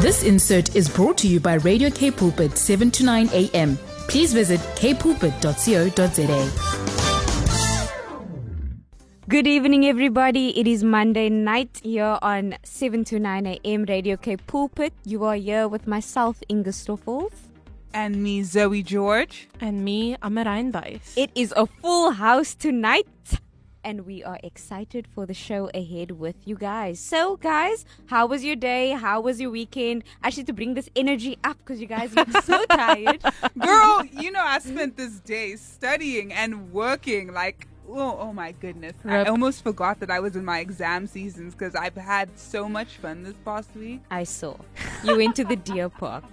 This insert is brought to you by Radio Cape Pulpit 7 to 9 a.m. Please visit capepulpit.co.za. Good evening, everybody. It is Monday night here on 7 to 9 a.m. Radio Cape Pulpit. You are here with myself, Inga Stoffels. And me, Zoe George. And me, Amarijn Buys. It is a full house tonight, and we are excited for the show ahead with you guys. So, guys, how was your day? How was your weekend? Actually, to bring this energy up because you guys look so tired. Girl, you know, I spent this day studying and working like Oh, oh my goodness. I almost forgot that I was in my exam seasons because I've had so much fun this past week. I saw. You went to the deer park.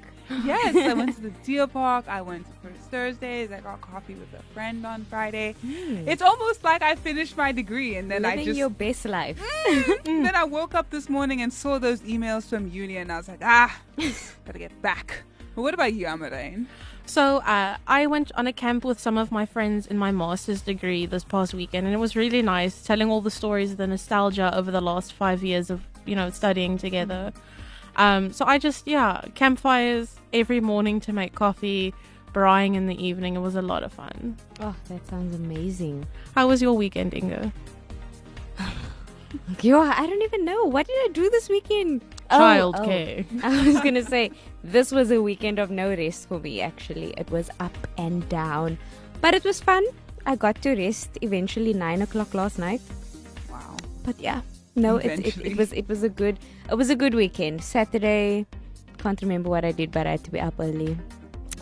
Yes, I went to the deer park. I went to First Thursdays. I got coffee with a friend on Friday. Mm. It's almost like I finished my degree and then Living I just your best life. Mm, then I woke up this morning and saw those emails from uni and I was like, ah, gotta get back. But what about you, Amarijn? So uh, I went on a camp with some of my friends in my master's degree this past weekend, and it was really nice telling all the stories, of the nostalgia over the last five years of you know studying together. Um, so I just yeah, campfires every morning to make coffee, braaiing in the evening. It was a lot of fun. Oh, that sounds amazing. How was your weekend, Inga? Yo, I don't even know. What did I do this weekend? Child oh, care. Oh. I was gonna say this was a weekend of no rest for me. Actually, it was up and down, but it was fun. I got to rest eventually nine o'clock last night. Wow. But yeah, no, it, it, it was it was a good it was a good weekend. Saturday, can't remember what I did, but I had to be up early.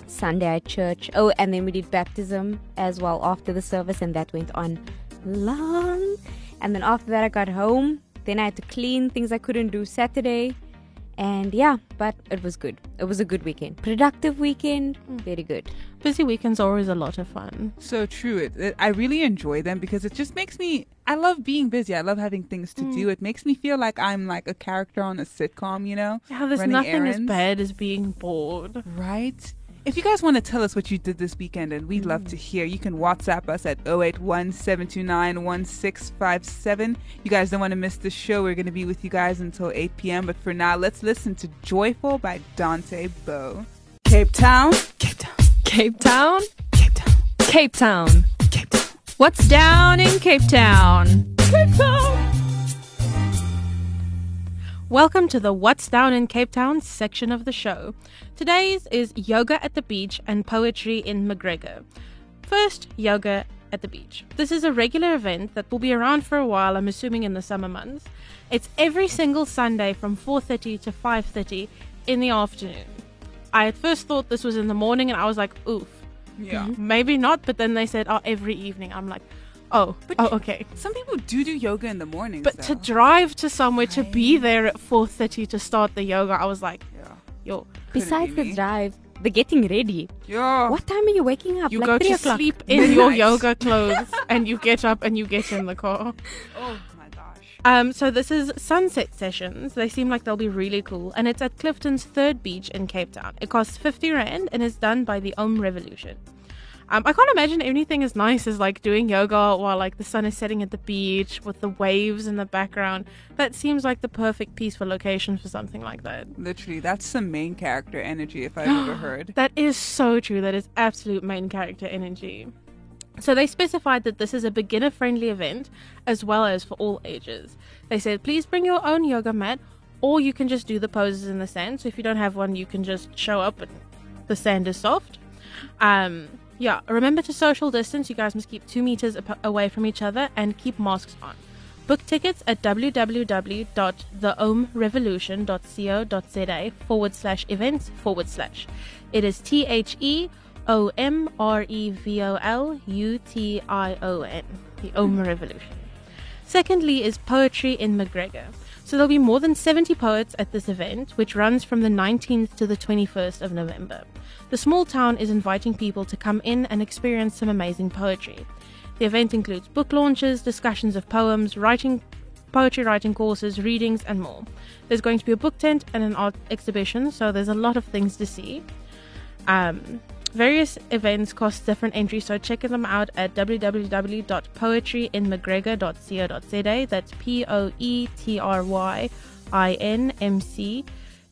Sunday at church. Oh, and then we did baptism as well after the service, and that went on long. And then after that, I got home then I had to clean things I couldn't do Saturday. And yeah, but it was good. It was a good weekend. Productive weekend, mm. very good. Busy weekends are always a lot of fun. So true. It, it, I really enjoy them because it just makes me. I love being busy. I love having things to mm. do. It makes me feel like I'm like a character on a sitcom. You know? Yeah, there's nothing errands. as bad as being bored. Right. If you guys want to tell us what you did this weekend, and we'd mm. love to hear, you can WhatsApp us at 081 1657. You guys don't want to miss the show. We're going to be with you guys until 8 p.m. But for now, let's listen to Joyful by Dante Bowe. Cape Town, Cape Town, Cape Town, Cape Town, Cape Town, Cape Town. What's down in Cape Town? Cape Town. Welcome to the What's Down in Cape Town section of the show. Today's is yoga at the beach and poetry in McGregor. First, yoga at the beach. This is a regular event that will be around for a while, I'm assuming in the summer months. It's every single Sunday from 4:30 to 5:30 in the afternoon. I at first thought this was in the morning and I was like, "Oof." Yeah. Maybe not, but then they said, "Oh, every evening." I'm like, Oh, but oh, okay. Some people do do yoga in the morning. But though. to drive to somewhere right. to be there at four thirty to start the yoga, I was like, yeah. yo. Besides the drive, the getting ready. Yeah. What time are you waking up? You like go to o'clock? sleep in your yoga clothes, and you get up and you get in the car. Oh my gosh. Um, so this is sunset sessions. They seem like they'll be really cool, and it's at Clifton's third beach in Cape Town. It costs fifty rand and is done by the Om Revolution. Um, I can't imagine anything as nice as like doing yoga while like the sun is setting at the beach with the waves in the background. That seems like the perfect peaceful location for something like that. Literally, that's some main character energy if I've ever heard. That is so true. That is absolute main character energy. So they specified that this is a beginner friendly event as well as for all ages. They said, please bring your own yoga mat or you can just do the poses in the sand. So if you don't have one, you can just show up and the sand is soft. Um, yeah, remember to social distance. You guys must keep two meters away from each other and keep masks on. Book tickets at www.theomrevolution.co.za forward slash events forward slash. It is T H E O M R E V O L U T I O N, the Om Revolution. Secondly, is poetry in McGregor. So there'll be more than 70 poets at this event, which runs from the 19th to the 21st of November. The small town is inviting people to come in and experience some amazing poetry. The event includes book launches, discussions of poems, writing, poetry writing courses, readings, and more. There's going to be a book tent and an art exhibition, so there's a lot of things to see. Um, various events cost different entries, so check them out at www.poetryinmcgregor.co.za. That's P O E T R Y I N M C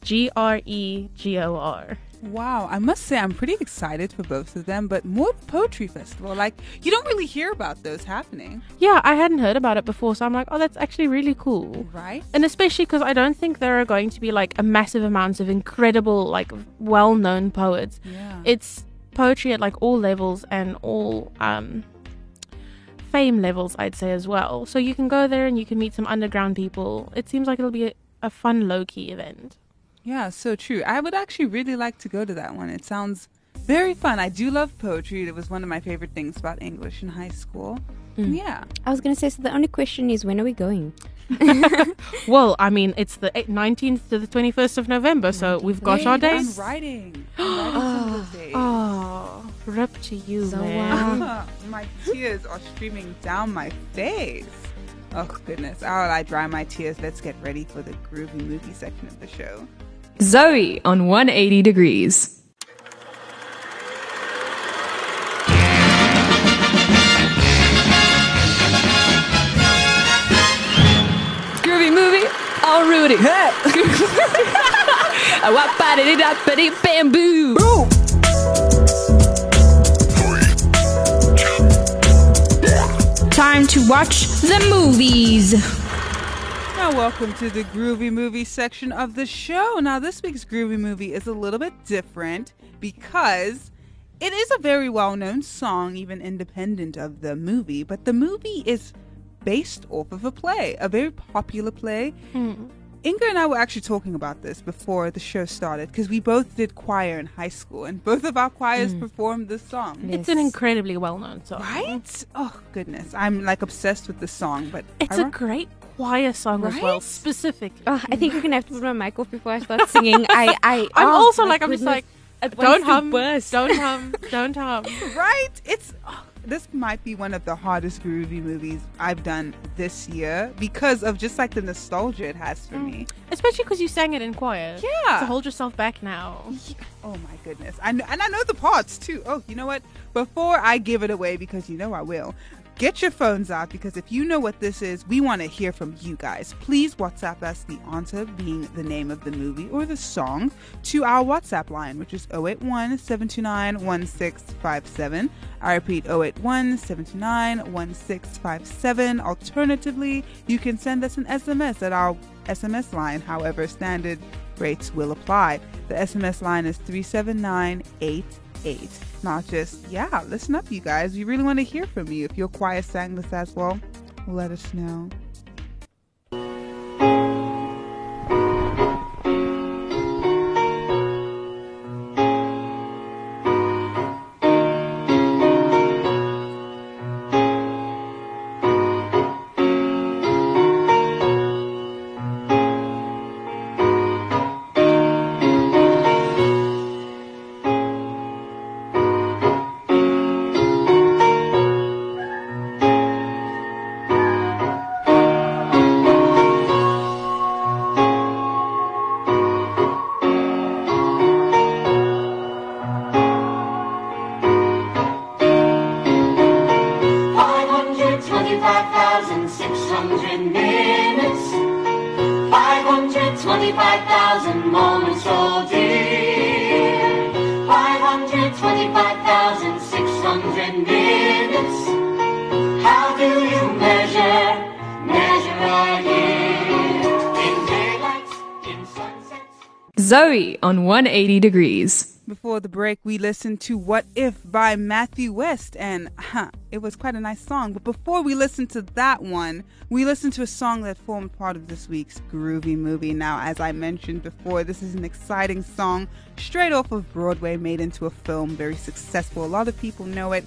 G R E G O R. Wow, I must say I'm pretty excited for both of them, but more the poetry festival. Like you don't really hear about those happening, Yeah, I hadn't heard about it before, so I'm like, oh, that's actually really cool. right? And especially because I don't think there are going to be like a massive amounts of incredible, like well known poets. Yeah. It's poetry at like all levels and all um, fame levels, I'd say as well. So you can go there and you can meet some underground people. It seems like it'll be a, a fun low key event. Yeah, so true. I would actually really like to go to that one. It sounds very fun. I do love poetry. It was one of my favorite things about English in high school. Mm. Yeah. I was gonna say. So the only question is, when are we going? Well, I mean, it's the 19th to the 21st of November, so we've got Wait, our I'm days. writing. I'm writing some oh, of those days. Oh, rip to you, So, man. wow. Uh, my tears are streaming down my face. Oh goodness. While I dry my tears, let's get ready for the groovy movie section of the show. Zoe on 180 degrees. All Rudy. Hey. Wap-a-dee-dap-a-dee, Bamboo. Time to watch the movies. Now, welcome to the groovy movie section of the show. Now, this week's groovy movie is a little bit different because it is a very well known song, even independent of the movie, but the movie is based off of a play, a very popular play. Hmm. Inga and I were actually talking about this before the show started because we both did choir in high school and both of our choirs hmm. performed this song. It's an incredibly well known song. Right? Oh, goodness. I'm like obsessed with this song, but It's I a great choir song as well, Right? specifically. Oh, I think you're gonna have to put my mic off before I start singing. I, I. I'm oh, also my like, I'm just like, don't wants to hum, burst. don't hum, don't hum. right? It's oh, this might be one of the hardest groovy movies I've done this year because of just like the nostalgia it has for mm. me. Especially because you sang it in choir. Yeah. So hold yourself back now. Oh my goodness. I kn- and I know the parts too. Oh, you know what? Before I give it away because you know I will. Get your phones out because if you know what this is, we want to hear from you guys. Please WhatsApp us the answer being the name of the movie or the song to our WhatsApp line, which is 081 729 1657. I repeat 081 729 1657. Alternatively, you can send us an SMS at our SMS line, however, standard rates will apply. The SMS line is 37988. Not just, yeah, listen up, you guys. We really want to hear from you. If your choir sang this as well, let us know. On 180 degrees. Before the break, we listened to What If by Matthew West, and huh, it was quite a nice song. But before we listened to that one, we listened to a song that formed part of this week's groovy movie. Now, as I mentioned before, this is an exciting song straight off of Broadway, made into a film, very successful. A lot of people know it,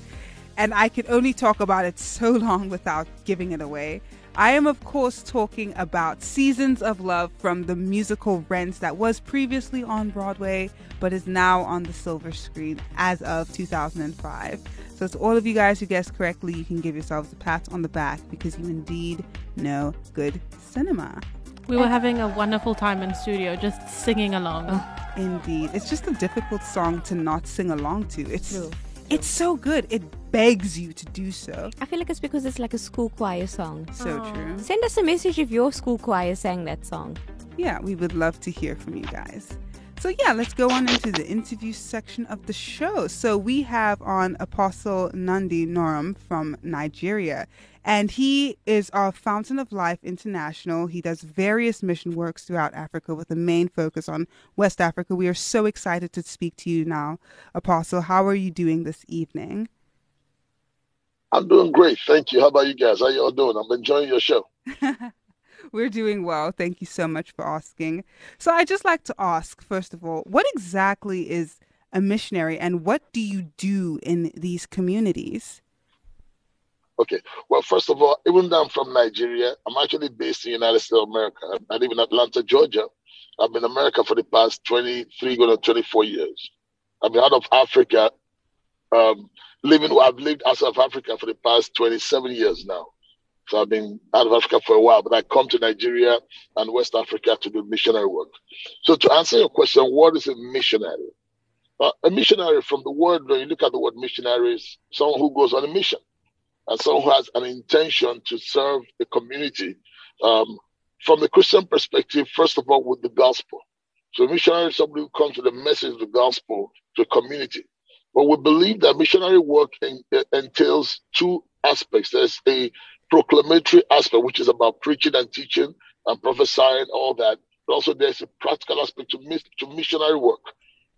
and I could only talk about it so long without giving it away. I am, of course, talking about Seasons of Love from the musical Rent that was previously on Broadway but is now on the silver screen as of 2005. So, to all of you guys who guessed correctly, you can give yourselves a pat on the back because you indeed know good cinema. We were having a wonderful time in studio just singing along. Indeed. It's just a difficult song to not sing along to. It's True. it's so good. It begs you to do so. I feel like it's because it's like a school choir song. So Oh. true. Send us a message if your school choir sang that song. Yeah, we would love to hear from you guys. So, yeah, let's go on into the interview section of the show. So, we have on Apostle Nnamdi Nnorom from Nigeria, and he is our Fountain of Life International. He does various mission works throughout Africa with a main focus on West Africa. We are so excited to speak to you now, Apostle. How are you doing this evening? I'm doing great. Thank you. How about you guys? How y'all doing? I'm enjoying your show. We're doing well. Thank you so much for asking. So, I just like to ask, first of all, what exactly is a missionary and what do you do in these communities? Okay. Well, first of all, even though I'm from Nigeria, I'm actually based in the United States of America. I live in Atlanta, Georgia. I've been in America for the past 23, going to 24 years. I've been out of Africa, um, living, I've lived outside of Africa for the past 27 years now. So I've been out of Africa for a while, but I come to Nigeria and West Africa to do missionary work. So to answer your question, what is a missionary? Uh, a missionary, from the word, when you look at the word missionary, is someone who goes on a mission and someone who has an intention to serve the community. Um, from the Christian perspective, first of all, with the gospel. So missionary is somebody who comes with the message of the gospel to a community. But we believe that missionary work in, entails two aspects. There's a proclamatory aspect, which is about preaching and teaching and prophesying, all that. But also there's a practical aspect to, to missionary work.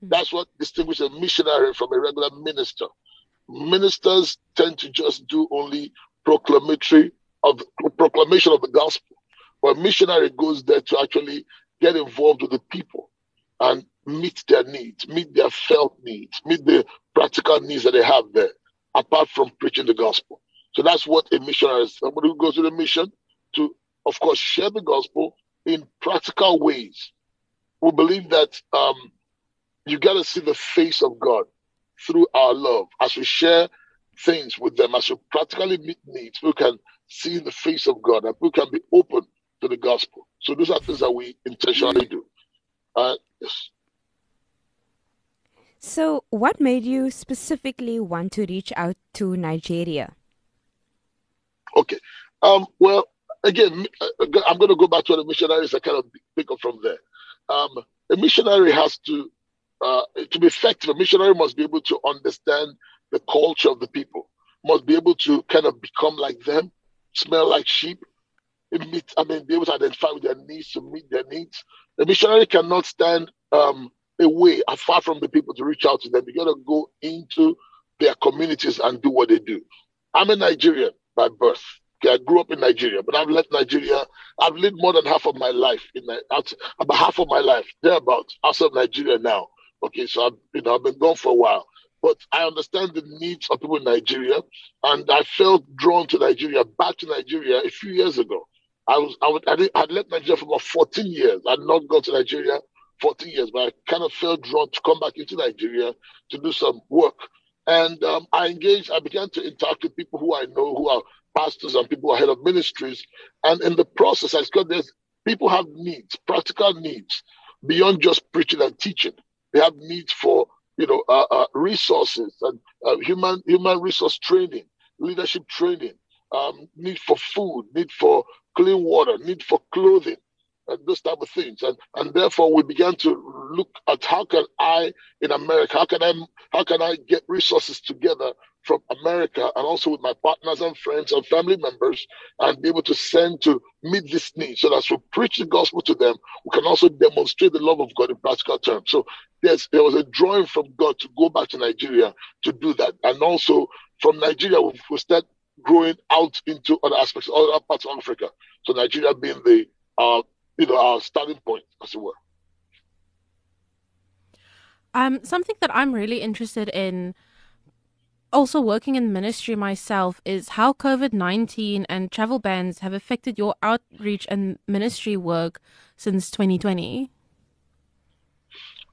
Hmm. That's what distinguishes a missionary from a regular minister. Ministers tend to just do only proclamatory of proclamation of the gospel. But missionary goes there to actually get involved with the people and meet their needs, meet their felt needs, meet the practical needs that they have there, apart from preaching the gospel. So that's what a missionary is. Somebody who goes to the mission to, of course, share the gospel in practical ways. We believe that um, you got to see the face of God through our love. As we share things with them, as we practically meet needs, we can see the face of God and we can be open to the gospel. So those are things that we intentionally do. Uh, yes. So, what made you specifically want to reach out to Nigeria? Okay. Um, well, again, I'm going to go back to the missionaries. I kind of pick up from there. Um, a missionary has to, uh, to be effective, a missionary must be able to understand the culture of the people, must be able to kind of become like them, smell like sheep, meet, I mean, be able to identify with their needs to meet their needs. A missionary cannot stand um, away, afar from the people to reach out to them. You got to go into their communities and do what they do. I'm a Nigerian by birth. Okay, I grew up in Nigeria, but I've left Nigeria. I've lived more than half of my life in about half of my life thereabouts outside Nigeria now. Okay, so I've you know I've been gone for a while, but I understand the needs of people in Nigeria, and I felt drawn to Nigeria, back to Nigeria a few years ago. I was I, would, I had left Nigeria for about 14 years. I'd not gone to Nigeria 14 years, but I kind of felt drawn to come back into Nigeria to do some work. And um, I engaged, I began to interact with people who I know who are pastors and people who are head of ministries. And in the process, I discovered there's people have needs, practical needs, beyond just preaching and teaching. They have needs for, you know, uh, uh, resources and uh, human human resource training, leadership training, um, need for food, need for clean water, need for clothing, and those type of things. And and therefore we began to look at how can I in America, how can I how can I get resources together from America and also with my partners and friends and family members and be able to send to meet this need so that as we preach the gospel to them, we can also demonstrate the love of God in practical terms. So there's there was a drawing from God to go back to Nigeria to do that. And also from Nigeria, we, we start growing out into other aspects, other parts of Africa. So Nigeria being the uh, you know, our starting point, as it were. Um, something that I'm really interested in, also working in ministry myself, is how COVID 19 and travel bans have affected your outreach and ministry work since 2020.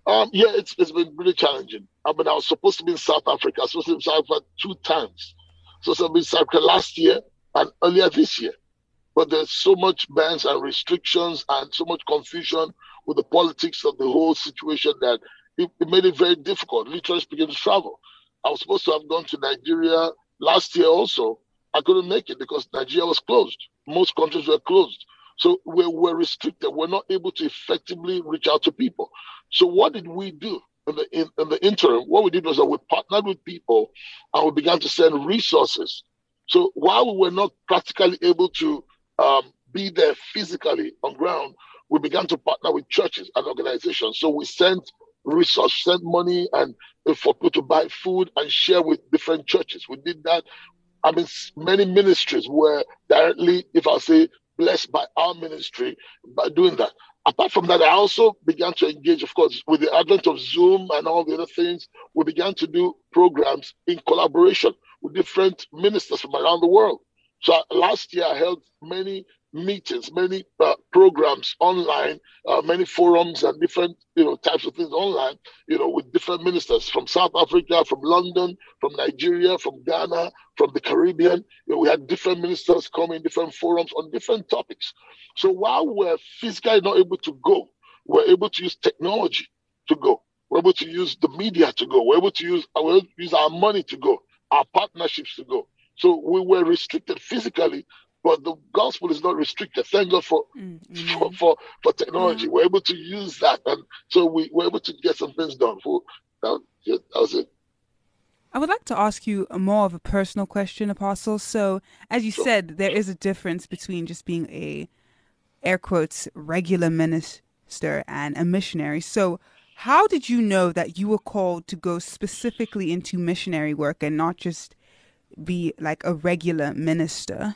Um, yeah, it's, it's been really challenging. I mean, I was supposed to be in South Africa. I was supposed to be in South Africa two times. So I was in South Africa last year and earlier this year. But there's so much bans and restrictions and so much confusion with the politics of the whole situation that it, it made it very difficult, literally speaking, to travel. I was supposed to have gone to Nigeria last year also. I couldn't make it because Nigeria was closed. Most countries were closed. So we're, we're restricted. We're not able to effectively reach out to people. So what did we do? In the, in, in the interim, what we did was that we partnered with people and we began to send resources. So while we were not practically able to um, be there physically on ground, we began to partner with churches and organizations. So we sent resources, sent money and for people to buy food and share with different churches. We did that. I mean, many ministries were directly, if I say, blessed by our ministry by doing that. Apart from that, I also began to engage, of course, with the advent of Zoom and all the other things. We began to do programs in collaboration with different ministers from around the world. So last year, I held many meetings, many uh, programs online, uh, many forums and different you know types of things online. You know, with different ministers from South Africa, from London, from Nigeria, from Ghana, from the Caribbean. You know, we had different ministers coming, different forums on different topics. So while we're physically not able to go, we're able to use technology to go. We're able to use the media to go. We're able to use, we're able to use our money to go, our partnerships to go. So we were restricted physically, but the gospel is not restricted. Thank God for mm-hmm. for, for, for technology. Mm-hmm. We're able to use that, and so we were able to get some things done. For that, that was it. I would like to ask you a more of a personal question, Apostle. So, as you sure. said, there is a difference between just being a air quotes regular minister and a missionary. So, how did you know that you were called to go specifically into missionary work and not just be like a regular minister?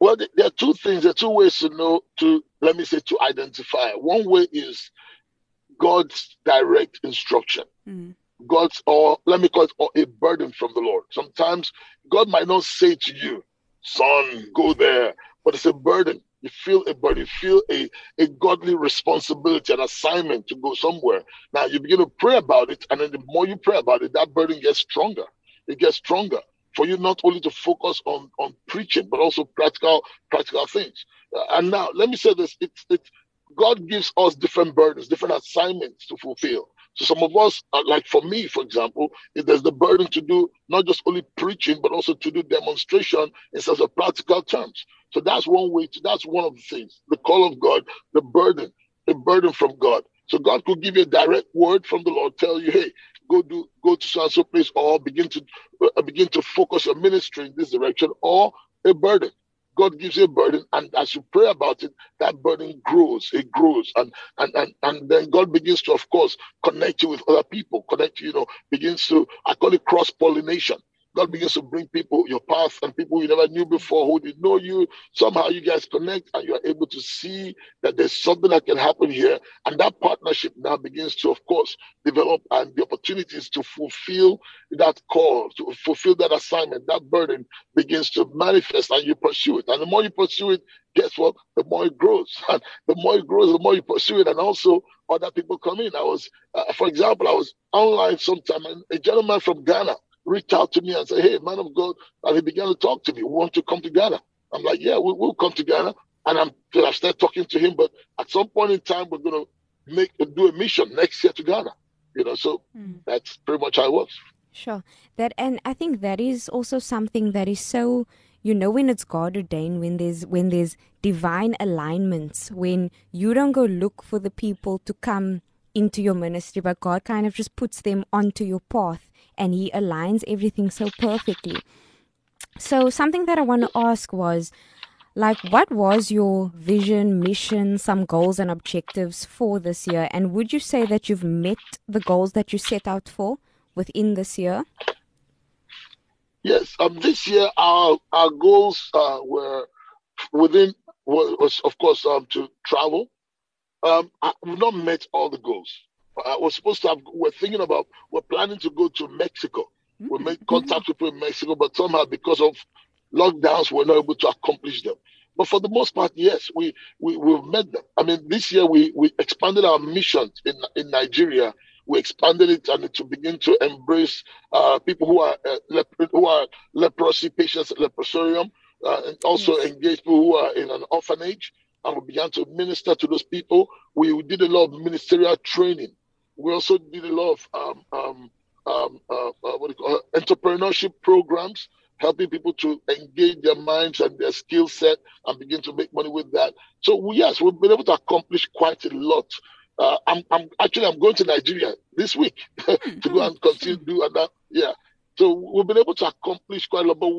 Well, there are two things. There are two ways to know, to let me say, to identify. One way is God's direct instruction. Mm. God's, or let me call it, or a burden from the Lord. Sometimes God might not say to you, son, go there, but it's a burden. You feel a burden, you feel a, a godly responsibility, an assignment to go somewhere. Now you begin to pray about it, and then the more you pray about it, that burden gets stronger. It gets stronger for you not only to focus on on preaching but also practical practical things. Uh, and now let me say this: it's God gives us different burdens, different assignments to fulfill. So some of us, uh, like for me, for example, there's the burden to do not just only preaching, but also to do demonstration in such a practical terms. So that's one way to, that's one of the things, the call of God, the burden, the burden from God. So God could give you a direct word from the Lord, tell you, hey, go do go to so and so place, or begin to uh, begin to focus your ministry in this direction, or a burden. God gives you a burden, and as you pray about it, that burden grows. It grows, and and and and then God begins to, of course, connect you with other people. Connect you know, begins to I call it cross pollination. God begins to bring people your path and people you never knew before who didn't know you. Somehow you guys connect and you're able to see that there's something that can happen here. And that partnership now begins to, of course, develop and the opportunities to fulfill that call, to fulfill that assignment, that burden begins to manifest and you pursue it. And the more you pursue it, guess what? The more it grows. And the more it grows, the more you pursue it. And also other people come in. I was, uh, for example, I was online sometime and a gentleman from Ghana reached out to me and said, Hey, man of God, and he began to talk to me. We want to come to Ghana. I'm like, Yeah, we, will come to Ghana. And I'm I started talking to him, but at some point in time we're gonna make do a mission next year to Ghana. You know, so mm. that's pretty much how it works. Sure. That and I think that is also something that is so you know when it's God ordained, when there's when there's divine alignments, when you don't go look for the people to come into your ministry, but God kind of just puts them onto your path and He aligns everything so perfectly. So, something that I want to ask was like, what was your vision, mission, some goals and objectives for this year? And would you say that you've met the goals that you set out for within this year? Yes, um, this year our our goals uh, were within was, was of course um, to travel. Um, I, we've not met all the goals. Uh, we're supposed to have, we're thinking about, we're planning to go to Mexico. Mm-hmm. We made contact with people in Mexico, but somehow because of lockdowns, we're not able to accomplish them. But for the most part, yes, we, we, we've met them. I mean, this year we, we expanded our mission in, in Nigeria. We expanded it and to begin to embrace uh, people who are uh, lep- who are leprosy patients at leprosarium, uh, and also yes. engage people who are in an orphanage. And we began to minister to those people. We did a lot of ministerial training we also did a lot of um, um, um, uh, uh, what do you call it? entrepreneurship programs helping people to engage their minds and their skill set and begin to make money with that. So yes, we've been able to accomplish quite a lot. Uh, I'm, I'm actually I'm going to Nigeria this week to go and continue to do that. Yeah. So we've been able to accomplish quite a lot, but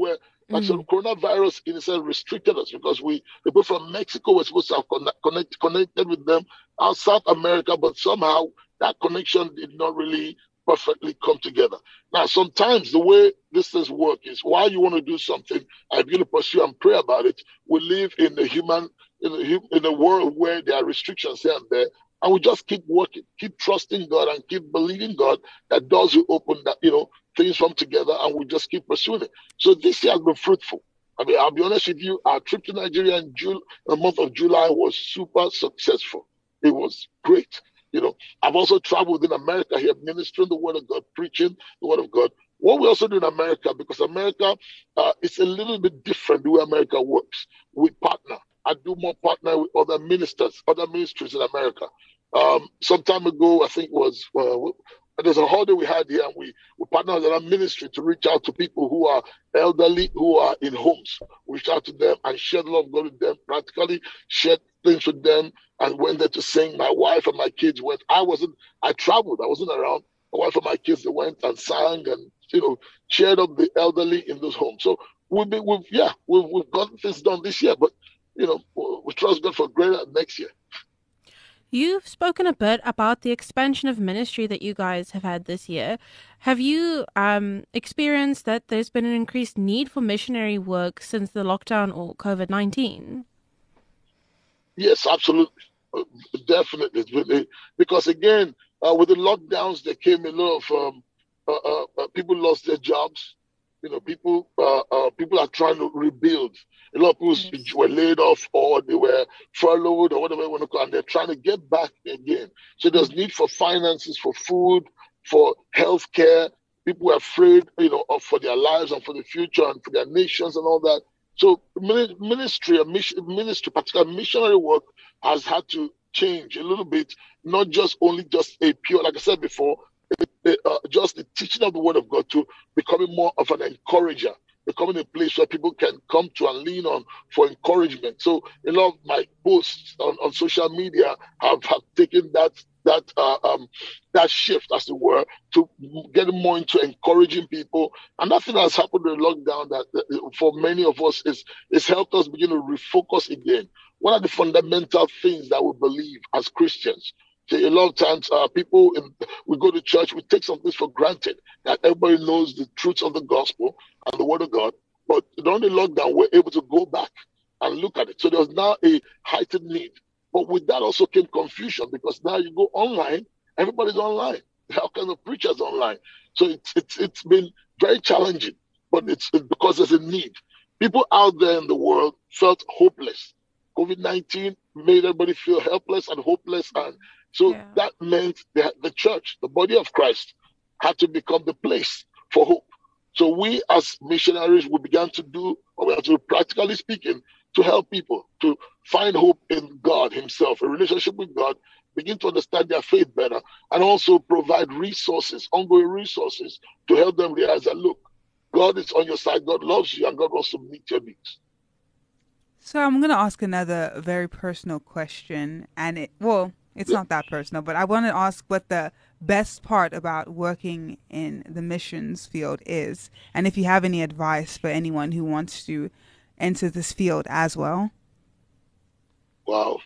where and so hmm. coronavirus in itself restricted us because we people from Mexico were supposed to have connect, connect, connected with them out South America, but somehow that connection did not really perfectly come together. Now, sometimes the way this things work is while you want to do something and you're going to pursue and pray about it, we live in the human in a, in a world where there are restrictions here and there, and we just keep working, keep trusting God, and keep believing God that doors will open, that you know things come together, and we just keep pursuing it. So this year has been fruitful. I mean, I'll be honest with you, our trip to Nigeria in June, the month of July was super successful. It was great. You know, I've also traveled in America here, ministering the word of God, preaching the word of God. What we also do in America, because America uh, is a little bit different the way America works. We partner. I do more partner with other ministers, other ministries in America. Um, some time ago, I think it was uh, there's a holiday we had here, and we, we partnered with our ministry to reach out to people who are elderly, who are in homes. We reached out to them and shared love God with them, practically shared things with them, and went there to sing. My wife and my kids went. I wasn't, I traveled, I wasn't around. My wife and my kids, they went and sang and, you know, cheered up the elderly in those homes. So we've been, we've, yeah, we've, we've gotten things done this year, but, you know, we trust God for greater next year. You've spoken a bit about the expansion of ministry that you guys have had this year. Have you um, experienced that there's been an increased need for missionary work since the lockdown or COVID 19? Yes, absolutely. Uh, definitely. Because again, uh, with the lockdowns, there came a lot of um, uh, uh, uh people lost their jobs. You know, people uh, people are trying to rebuild. A lot of people yes. were laid off or they were furloughed or whatever you want to call, and they're trying to get back again. So there's mm. need for finances, for food, for health care. People are afraid, you know, of, for their lives and for the future and for their nations and all that. So ministry, ministry, particularly missionary work, has had to change a little bit. Not just only just a pure, like I said before, uh, just the teaching of the word of God to becoming more of an encourager becoming a place where people can come to and lean on for encouragement. So a lot of my posts on, on social media have, have taken that that uh, um, that shift, as it were, to get more into encouraging people. And that thing has happened in lockdown that, that for many of us is is helped us begin to refocus again. One of the fundamental things that we believe as Christians a lot of times, uh, people in, we go to church, we take some things for granted that everybody knows the truths of the gospel and the word of God. But during the lockdown, we're able to go back and look at it. So there's now a heightened need. But with that also came confusion because now you go online, everybody's online. How can the preachers online? So it's it's it's been very challenging, but it's, it's because there's a need. People out there in the world felt hopeless. COVID 19 made everybody feel helpless and hopeless and so yeah. that meant that the church, the body of Christ, had to become the place for hope. So we as missionaries, we began to do, or we have to practically speaking, to help people to find hope in God Himself, a relationship with God, begin to understand their faith better, and also provide resources, ongoing resources to help them realize that look, God is on your side, God loves you, and God wants to meet your needs. So I'm going to ask another very personal question, and it well, it's not that personal, but I want to ask what the best part about working in the missions field is, and if you have any advice for anyone who wants to enter this field as well. Wow.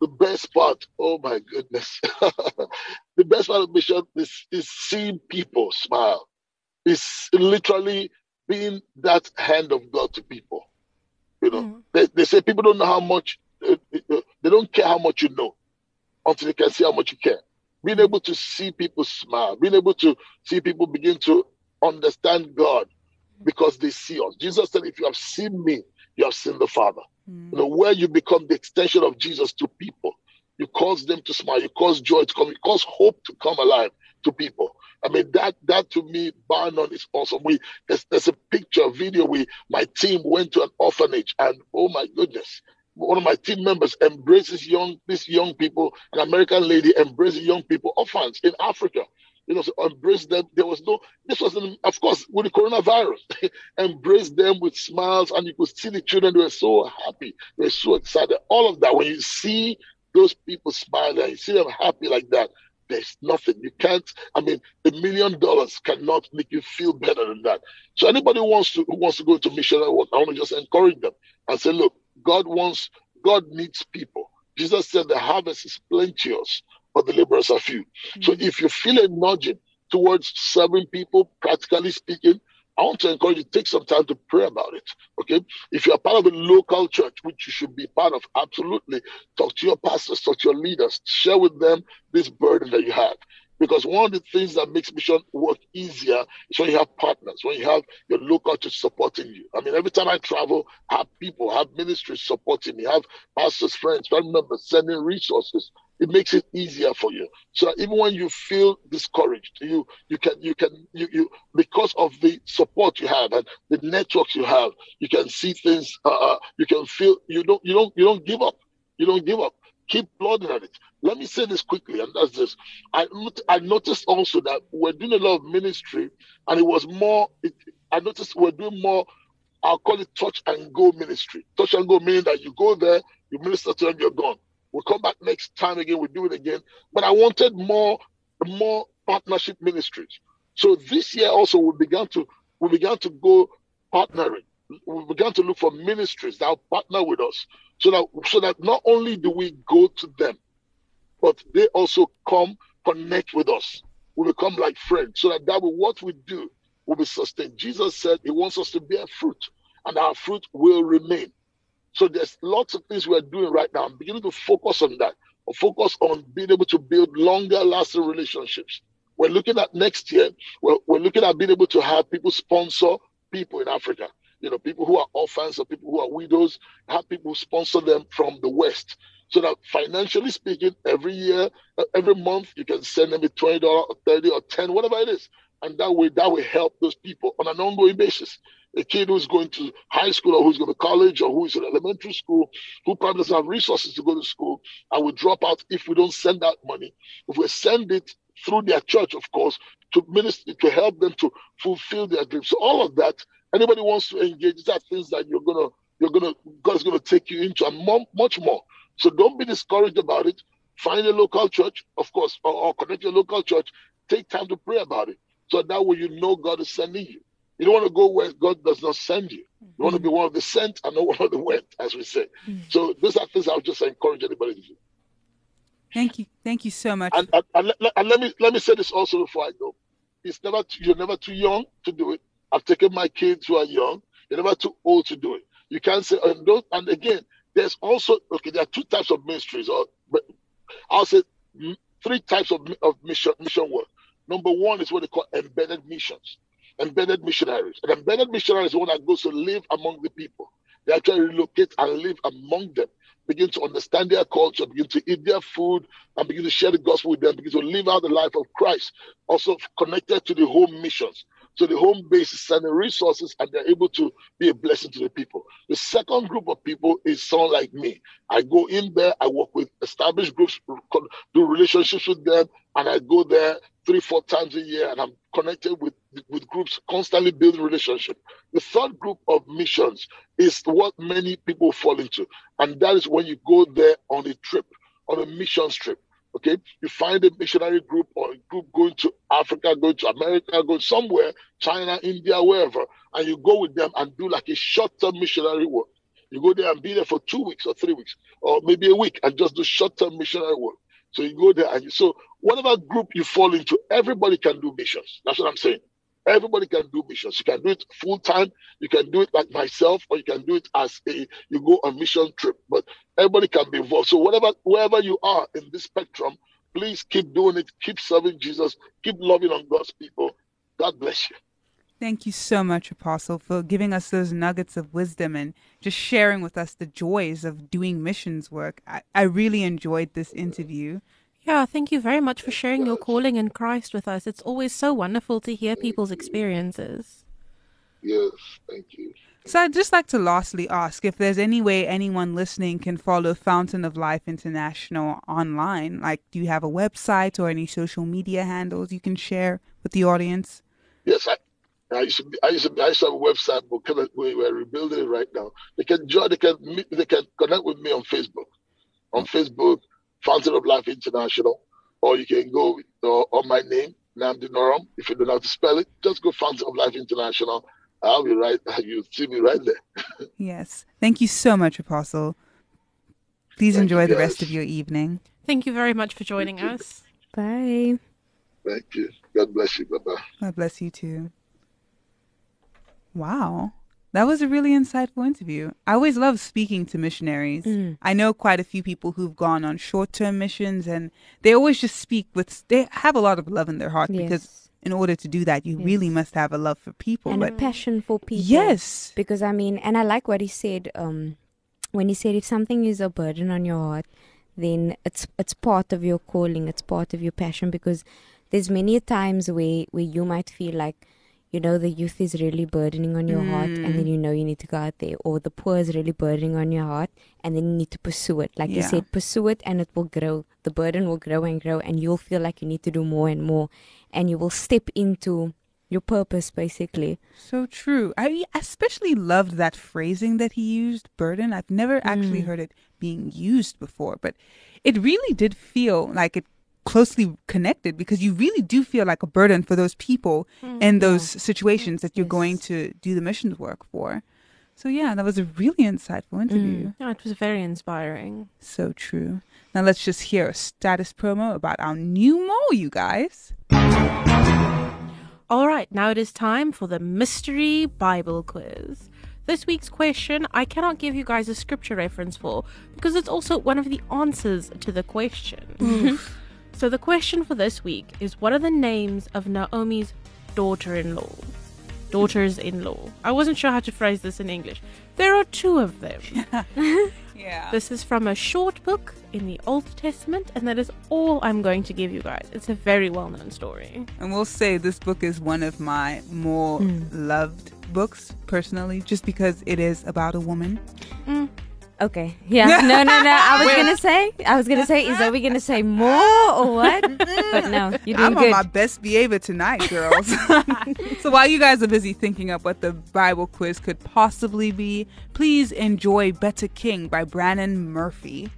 The best part, oh my goodness. the best part of mission is, is seeing people smile. It's literally being that hand of God to people. You know, mm. they, they say people don't know how much, uh, uh, they don't care how much you know until you can see how much you care. Being able to see people smile, being able to see people begin to understand God because they see us. Jesus said, If you have seen me, you have seen the Father. Mm. You know, where you become the extension of Jesus to people, you cause them to smile, you cause joy to come, you cause hope to come alive to people. I mean, that that to me, bar none, is awesome. We there's, there's a picture, a video. We my team went to an orphanage, and oh my goodness, one of my team members embraces young these young people, an American lady embraces young people, orphans in Africa. you know, so embrace them. There was no, this was, of course, with the coronavirus, embrace them with smiles, and you could see the children, they were so happy, they were so excited. All of that, when you see those people smile and you see them happy like that, there's nothing. You can't, I mean, a million dollars cannot make you feel better than that. So anybody who wants to who wants to go to missionary work, I want to just encourage them and say, look, God wants, God needs people. Jesus said the harvest is plenteous, but the laborers are few. Mm-hmm. So if you feel a nudging towards serving people, practically speaking, I want to encourage you to take some time to pray about it. Okay. If you're part of a local church, which you should be part of, absolutely talk to your pastors, talk to your leaders, share with them this burden that you have. Because one of the things that makes mission work easier is when you have partners, when you have your local church supporting you. I mean, every time I travel, I have people, I have ministries supporting me, I have pastors, friends, family members sending resources. It makes it easier for you. So even when you feel discouraged, you you can you can you, you because of the support you have and the networks you have, you can see things. Uh, uh you can feel you don't you don't you don't give up. You don't give up keep plodding at it. Let me say this quickly, and that's this. I I noticed also that we're doing a lot of ministry, and it was more. It, I noticed we're doing more. I'll call it touch and go ministry. Touch and go meaning that you go there, you minister to them, you're gone. We'll come back next time again. We do it again. But I wanted more, more partnership ministries. So this year also we began to we began to go partnering. We began to look for ministries that partner with us so that so that not only do we go to them, but they also come connect with us. We become like friends, so that that will, what we do will be sustained. Jesus said He wants us to bear fruit, and our fruit will remain. So there's lots of things we're doing right now. I'm beginning to focus on that. Focus on being able to build longer lasting relationships. We're looking at next year, we're, we're looking at being able to have people sponsor people in Africa you know, people who are orphans or people who are widows, have people sponsor them from the West. So that financially speaking, every year, every month, you can send them a $20 or 30 or 10, whatever it is. And that way, that will help those people on an ongoing basis. A kid who's going to high school or who's going to college or who is in elementary school, who probably doesn't have resources to go to school, and will drop out if we don't send that money. If we send it through their church, of course, to minister, to help them to fulfill their dreams. So all of that Anybody wants to engage, these are things that you're gonna you're gonna God's gonna take you into and more, much more. So don't be discouraged about it. Find a local church, of course, or, or connect your local church. Take time to pray about it. So that way you know God is sending you. You don't want to go where God does not send you. You want to be one of the sent and not one of the went, as we say. Mm-hmm. So these are things I would just encourage anybody to do. Thank you. Thank you so much. And, and, and, and, let me let me say this also before I go. It's never you're never too young to do it. I've taken my kids who are young. You're never too old to do it. You can't say, and, those, and again, there's also, okay, there are two types of ministries, or I'll say three types of, of mission, mission work. Number one is what they call embedded missions, embedded missionaries. An embedded missionary is one that goes to live among the people. They actually relocate and live among them, begin to understand their culture, begin to eat their food, and begin to share the gospel with them, begin to live out the life of Christ, also connected to the home missions. So the home base is sending resources and they're able to be a blessing to the people. The second group of people is someone like me. I go in there, I work with established groups, do relationships with them, and I go there three, four times a year and I'm connected with, with groups, constantly building relationship. The third group of missions is what many people fall into. And that is when you go there on a trip, on a mission trip. Okay, you find a missionary group or a group going to Africa, going to America, going somewhere, China, India, wherever, and you go with them and do like a short-term missionary work. You go there and be there for two weeks or three weeks, or maybe a week, and just do short-term missionary work. So you go there and you, so whatever group you fall into, everybody can do missions. That's what I'm saying. Everybody can do missions. You can do it full time. You can do it like myself, or you can do it as a you go on mission trip. But everybody can be involved. So whatever wherever you are in this spectrum, please keep doing it. Keep serving Jesus. Keep loving on God's people. God bless you. Thank you so much, Apostle, for giving us those nuggets of wisdom and just sharing with us the joys of doing missions work. I, I really enjoyed this interview. Yeah, thank you very much for sharing your calling in Christ with us. It's always so wonderful to hear people's experiences. Yes, thank you. So I'd just like to lastly ask if there's any way anyone listening can follow Fountain of Life International online. Like, do you have a website or any social media handles you can share with the audience? Yes, I, I used to be, I used to, I used to have a website, but kind of, we, we're rebuilding it right now. They can join, they can they can connect with me on Facebook. On mm. Facebook, Fountain of Life International, or you can go uh, on my name, Nnamdi Nnorom. If you don't know how to spell it, just go Fountain of Life International I'll be right. You'll see me right there. yes. Thank you so much, Apostle. Please Thank enjoy the rest of your evening. Thank you very much for joining us. Bye. Thank you. God bless you. Bye bye. God bless you too. Wow. That was a really insightful interview. I always love speaking to missionaries. Mm. I know quite a few people who've gone on short term missions and they always just speak with, they have a lot of love in their heart yes. because in order to do that, you yes. really must have a love for people and but, a passion for people. Yes, because I mean, and I like what he said. Um, when he said, if something is a burden on your heart, then it's it's part of your calling. It's part of your passion. Because there's many times where where you might feel like you know the youth is really burdening on your mm. heart and then mm. you know you need to go out there or the poor is really burdening on your heart and then you need to pursue it like yeah. you said pursue it and it will grow the burden will grow and grow and you'll feel like you need to do more and more and you will step into your purpose basically so true i especially loved that phrasing that he used burden i've never actually mm. heard it being used before but it really did feel like it closely connected because you really do feel like a burden for those people mm, in those yeah. situations that you're yes. going to do the missions work for. So yeah, that was a really insightful interview. Mm. Yeah, it was very inspiring. So true. Now let's just hear a status promo about our new mole, you guys. All right, now it is time for the mystery Bible quiz. This week's question I cannot give you guys a scripture reference for because it's also one of the answers to the question. So the question for this week is what are the names of Naomi's daughter-in-law? Daughters-in-law. I wasn't sure how to phrase this in English. There are two of them. yeah. This is from a short book in the Old Testament, and that is all I'm going to give you guys. It's a very well known story. And we'll say this book is one of my more mm. loved books personally, just because it is about a woman. Mm. Okay. Yeah. No, no, no. I was gonna say. I was gonna say. Is that we gonna say more or what? But no, you're doing I'm good. on my best behavior tonight, girls. so while you guys are busy thinking up what the Bible quiz could possibly be, please enjoy "Better King" by Brannon Murphy.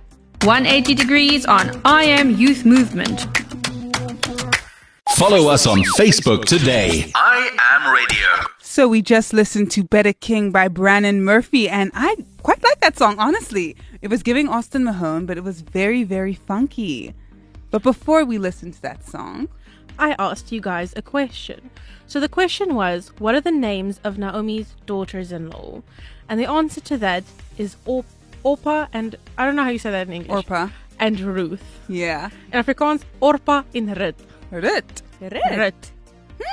180 degrees on I Am Youth Movement. Follow us on Facebook today. I Am Radio. So we just listened to Better King by Brannon Murphy, and I quite like that song, honestly. It was giving Austin Mahone, but it was very, very funky. But before we listen to that song, I asked you guys a question. So the question was, what are the names of Naomi's daughters-in-law? And the answer to that is Or- Orpa and I don't know how you say that in English. Orpa and Ruth. Yeah. In Afrikaans, Orpa in Rut. Rut. Rut. Rut.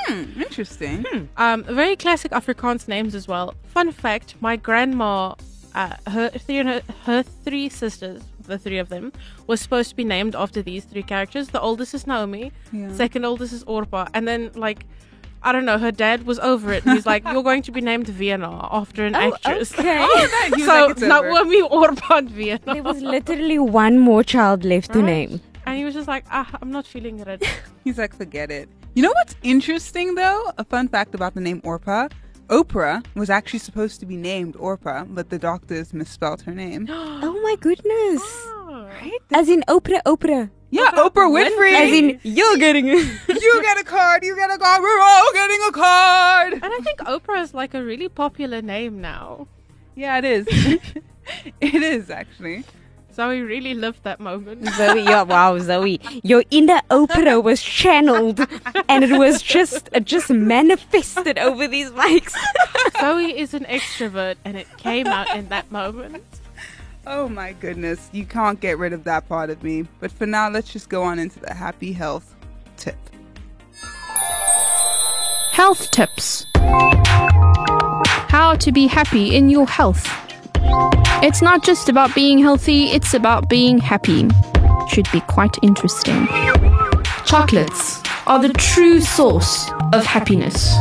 Hmm, interesting. Hmm. Um, very classic Afrikaans names as well. Fun fact: my grandma, uh, her three her, her three sisters, the three of them, was supposed to be named after these three characters. The oldest is Naomi, yeah. second oldest is Orpa, and then like. I don't know. Her dad was over it. He's like, "You're going to be named Vienna after an oh, actress." Okay. oh, no, so like Naomi Orpa Vienna. There was literally one more child left right? to name. And he was just like, ah, I'm not feeling it. He's like, forget it. You know what's interesting though? A fun fact about the name Orpa. Oprah was actually supposed to be named Orpa, but the doctors misspelled her name. oh my goodness. Oh, right? As in Oprah, Oprah. Yeah, Oprah, Oprah Winfrey. As in, you're getting it. you get a card, you get a card, we're all getting a card. And I think Oprah is like a really popular name now. Yeah, it is. it is actually. Zoe really lived that moment. Zoe, yeah, wow, Zoe, your inner Oprah was channeled, and it was just it just manifested over these mics. Zoe is an extrovert, and it came out in that moment. Oh my goodness, you can't get rid of that part of me. But for now, let's just go on into the happy health tip. Health tips. How to be happy in your health. It's not just about being healthy, it's about being happy. Should be quite interesting. Chocolates are the true source of happiness.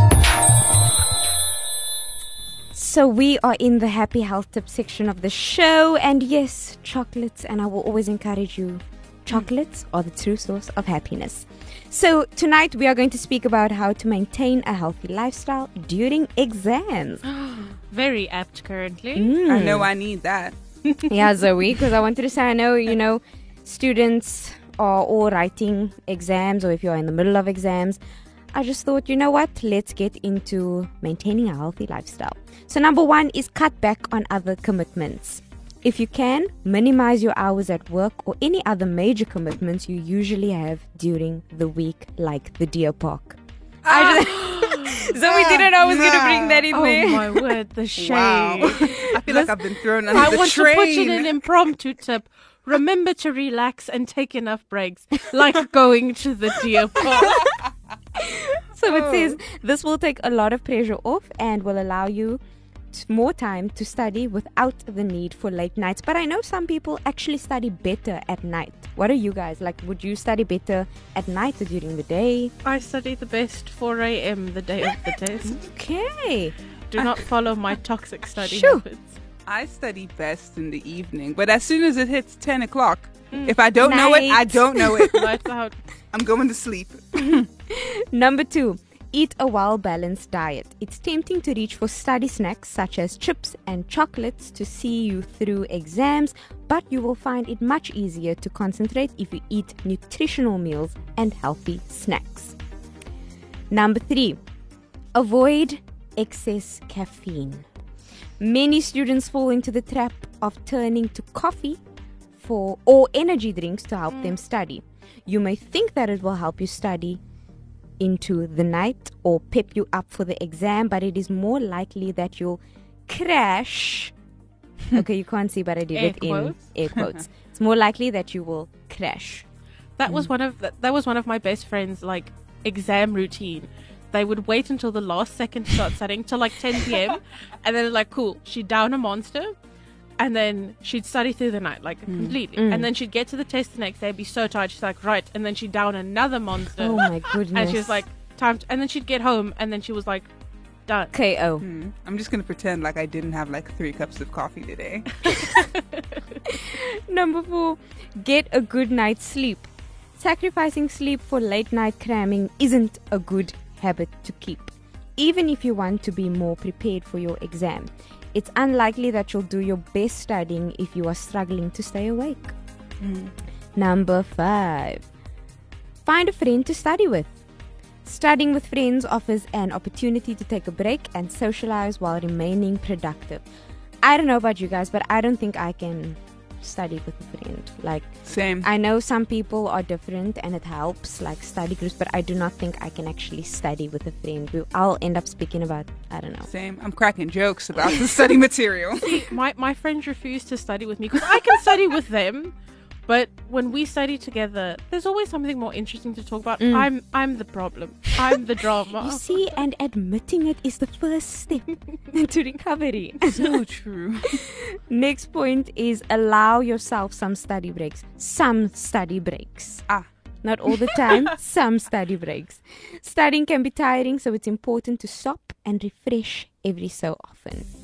So we are in the happy health tip section of the show, and yes, chocolates, and I will always encourage you. Chocolates are the true source of happiness. So tonight we are going to speak about how to maintain a healthy lifestyle during exams. Very apt currently. Mm. I know I need that. yeah, Zoe, because I wanted to say I know, you know, students are all writing exams, or if you're in the middle of exams, I just thought, you know what, let's get into maintaining a healthy lifestyle. So, number one is cut back on other commitments. If you can, minimize your hours at work or any other major commitments you usually have during the week, like the deer park. Ah. I just, Zoe ah, didn't know I was going to bring that in Oh there. my word, the shade. Wow. I feel like I've been thrown under I the want train. to put in an impromptu tip. Remember to relax and take enough breaks, like going to the deer park. So it says oh. this will take a lot of pressure off and will allow you t- more time to study without the need for late nights. But I know some people actually study better at night. What are you guys like? Would you study better at night or during the day? I study the best 4 a.m. the day of the test. Okay. Do not follow my toxic study Shoo. habits. I study best in the evening, but as soon as it hits 10 o'clock, hmm. if I don't know it, I don't know it. Lights out. I'm going to sleep. Number two, eat a well balanced diet. It's tempting to reach for study snacks such as chips and chocolates to see you through exams, but you will find it much easier to concentrate if you eat nutritional meals and healthy snacks. Number three, avoid excess caffeine. Many students fall into the trap of turning to coffee for or energy drinks to help them mm. study. You may think that it will help you study into the night or pep you up for the exam, but it is more likely that you'll crash. okay, you can't see, but I did Air it in quotes. air quotes. it's more likely that you will crash. That was mm. one of that, that was one of my best friends' like exam routine. They would wait until the last second to start studying till like 10 p.m. and then like cool, she'd down a monster, and then she'd study through the night like completely, and then she'd get to the test the next day, be so tired, she's like right, and then she'd down another monster, Oh my goodness. and she was like time, to, and then she'd get home, and then she was like done. KO. Hmm. I'm just going to pretend like I didn't have like three cups of coffee today. Number four, get a good night's sleep. Sacrificing sleep for late night cramming isn't a good habit to keep. Even if you want to be more prepared for your exam, it's unlikely that you'll do your best studying if you are struggling to stay awake. Hmm. Number five, find a friend to study with. Studying with friends offers an opportunity to take a break and socialize while remaining productive. I don't know about you guys, but I don't think I can study with a friend. Like, Same. I know some people are different and it helps, like study groups, but I do not think I can actually study with a friend. We- I'll end up speaking about, I don't know. Same. I'm cracking jokes about the study material. my my friends refuse to study with me because I can study with them, but when we study together, there's always something more interesting to talk about. I'm I'm the problem. I'm the drama. You see, and admitting it is the first step to recovery. so true. Next point is allow yourself some study breaks. Some study breaks. Ah. Not all the time, some study breaks. Studying can be tiring, so it's important to stop and refresh every so often.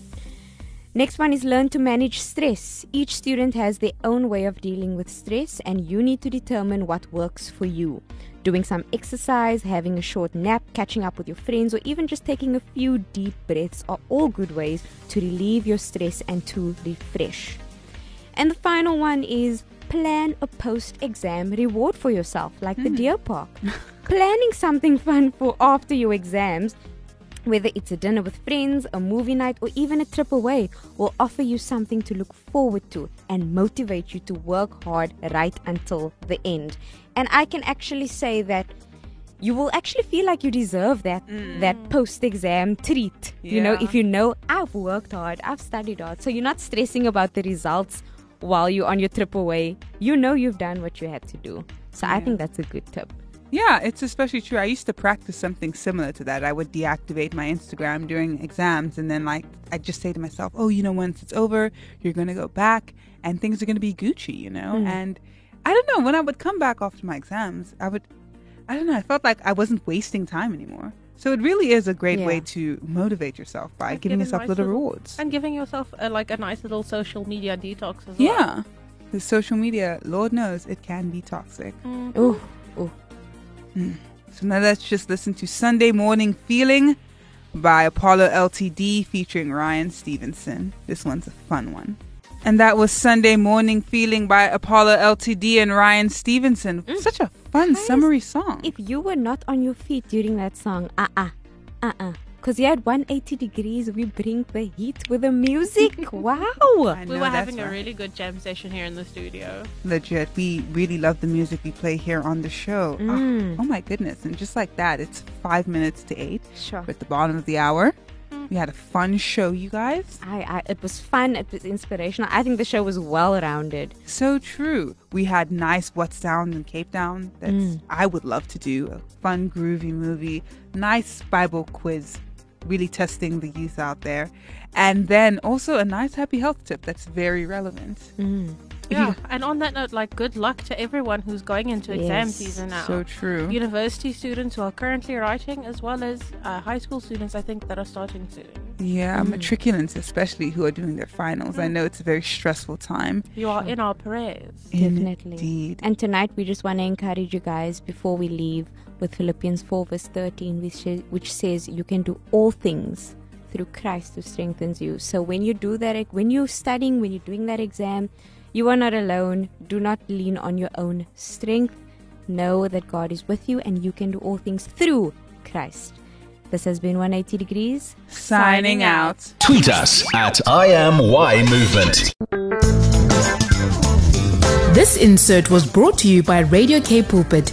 Next one is learn to manage stress. Each student has their own way of dealing with stress, and you need to determine what works for you. Doing some exercise, having a short nap, catching up with your friends, or even just taking a few deep breaths are all good ways to relieve your stress and to refresh. And the final one is plan a post exam reward for yourself, like the hmm. Deer Park. Planning something fun for after your exams, whether it's a dinner with friends, a movie night, or even a trip away, will offer you something to look forward to and motivate you to work hard right until the end. And I can actually say that you will actually feel like you deserve that mm. that post exam treat. You know, if you know I've worked hard, I've studied hard, so you're not stressing about the results while you're on your trip away. You know you've done what you had to do. So I think that's a good tip. Yeah, it's especially true. I used to practice something similar to that. I would deactivate my Instagram during exams, and then like I'd just say to myself, "Oh, you know, once it's over, you're gonna go back, and things are gonna be Gucci," you know. Mm. And I don't know when I would come back after my exams, I would, I don't know, I felt like I wasn't wasting time anymore. So it really is a great Yeah. way to motivate yourself by And giving yourself nice little little- rewards. And giving yourself a, like a nice little social media detox as well. Yeah. The social media, Lord knows, it can be toxic. Mm. Ooh, ooh. So now let's just listen to Sunday Morning Feeling by Apollo LTD featuring Ryan Stevenson. This one's a fun one. And that was Sunday Morning Feeling by Apollo LTD and Ryan Stevenson. Such a fun summery song. If you were not on your feet during that song, uh uh-uh, uh, uh Because you had 180 degrees, we bring the heat with the music. wow. I We know, were that's having a really good jam session here in the studio. legit. We really love the music we play here on the show. Ah, Mm. oh my goodness. And just like that, it's five minutes to eight. Sure. At the bottom of the hour. We had a fun show, you guys. I, I, it was fun. It was inspirational. I think the show was well rounded. So true. We had nice What's Down in Cape Town. That's Mm. I would love to do. A fun, groovy movie. Nice Bible quiz. Really testing the youth out there. And then also a nice happy health tip that's very relevant. Mm. Yeah. you- And on that note, like good luck to everyone who's going into exam season now. so true. University students who are currently writing, as well as uh, high school students, I think, that are starting soon. Yeah, Mm. matriculants especially who are doing their finals. I know it's a very stressful time. You are in our prayers. Definitely. Indeed. And tonight we just want to encourage you guys before we leave with Philippians 4 verse 13 which, sa- which says you can do all things through Christ who strengthens you. So when you do that when you're studying, when you're doing that exam, you are not alone. Do not lean on your own strength. Know that God is with you and you can do all things through Christ. This has been 180 degrees. Signing out. Tweet us at I am Y Movement. This insert was brought to you by Radio Cape Pulpit,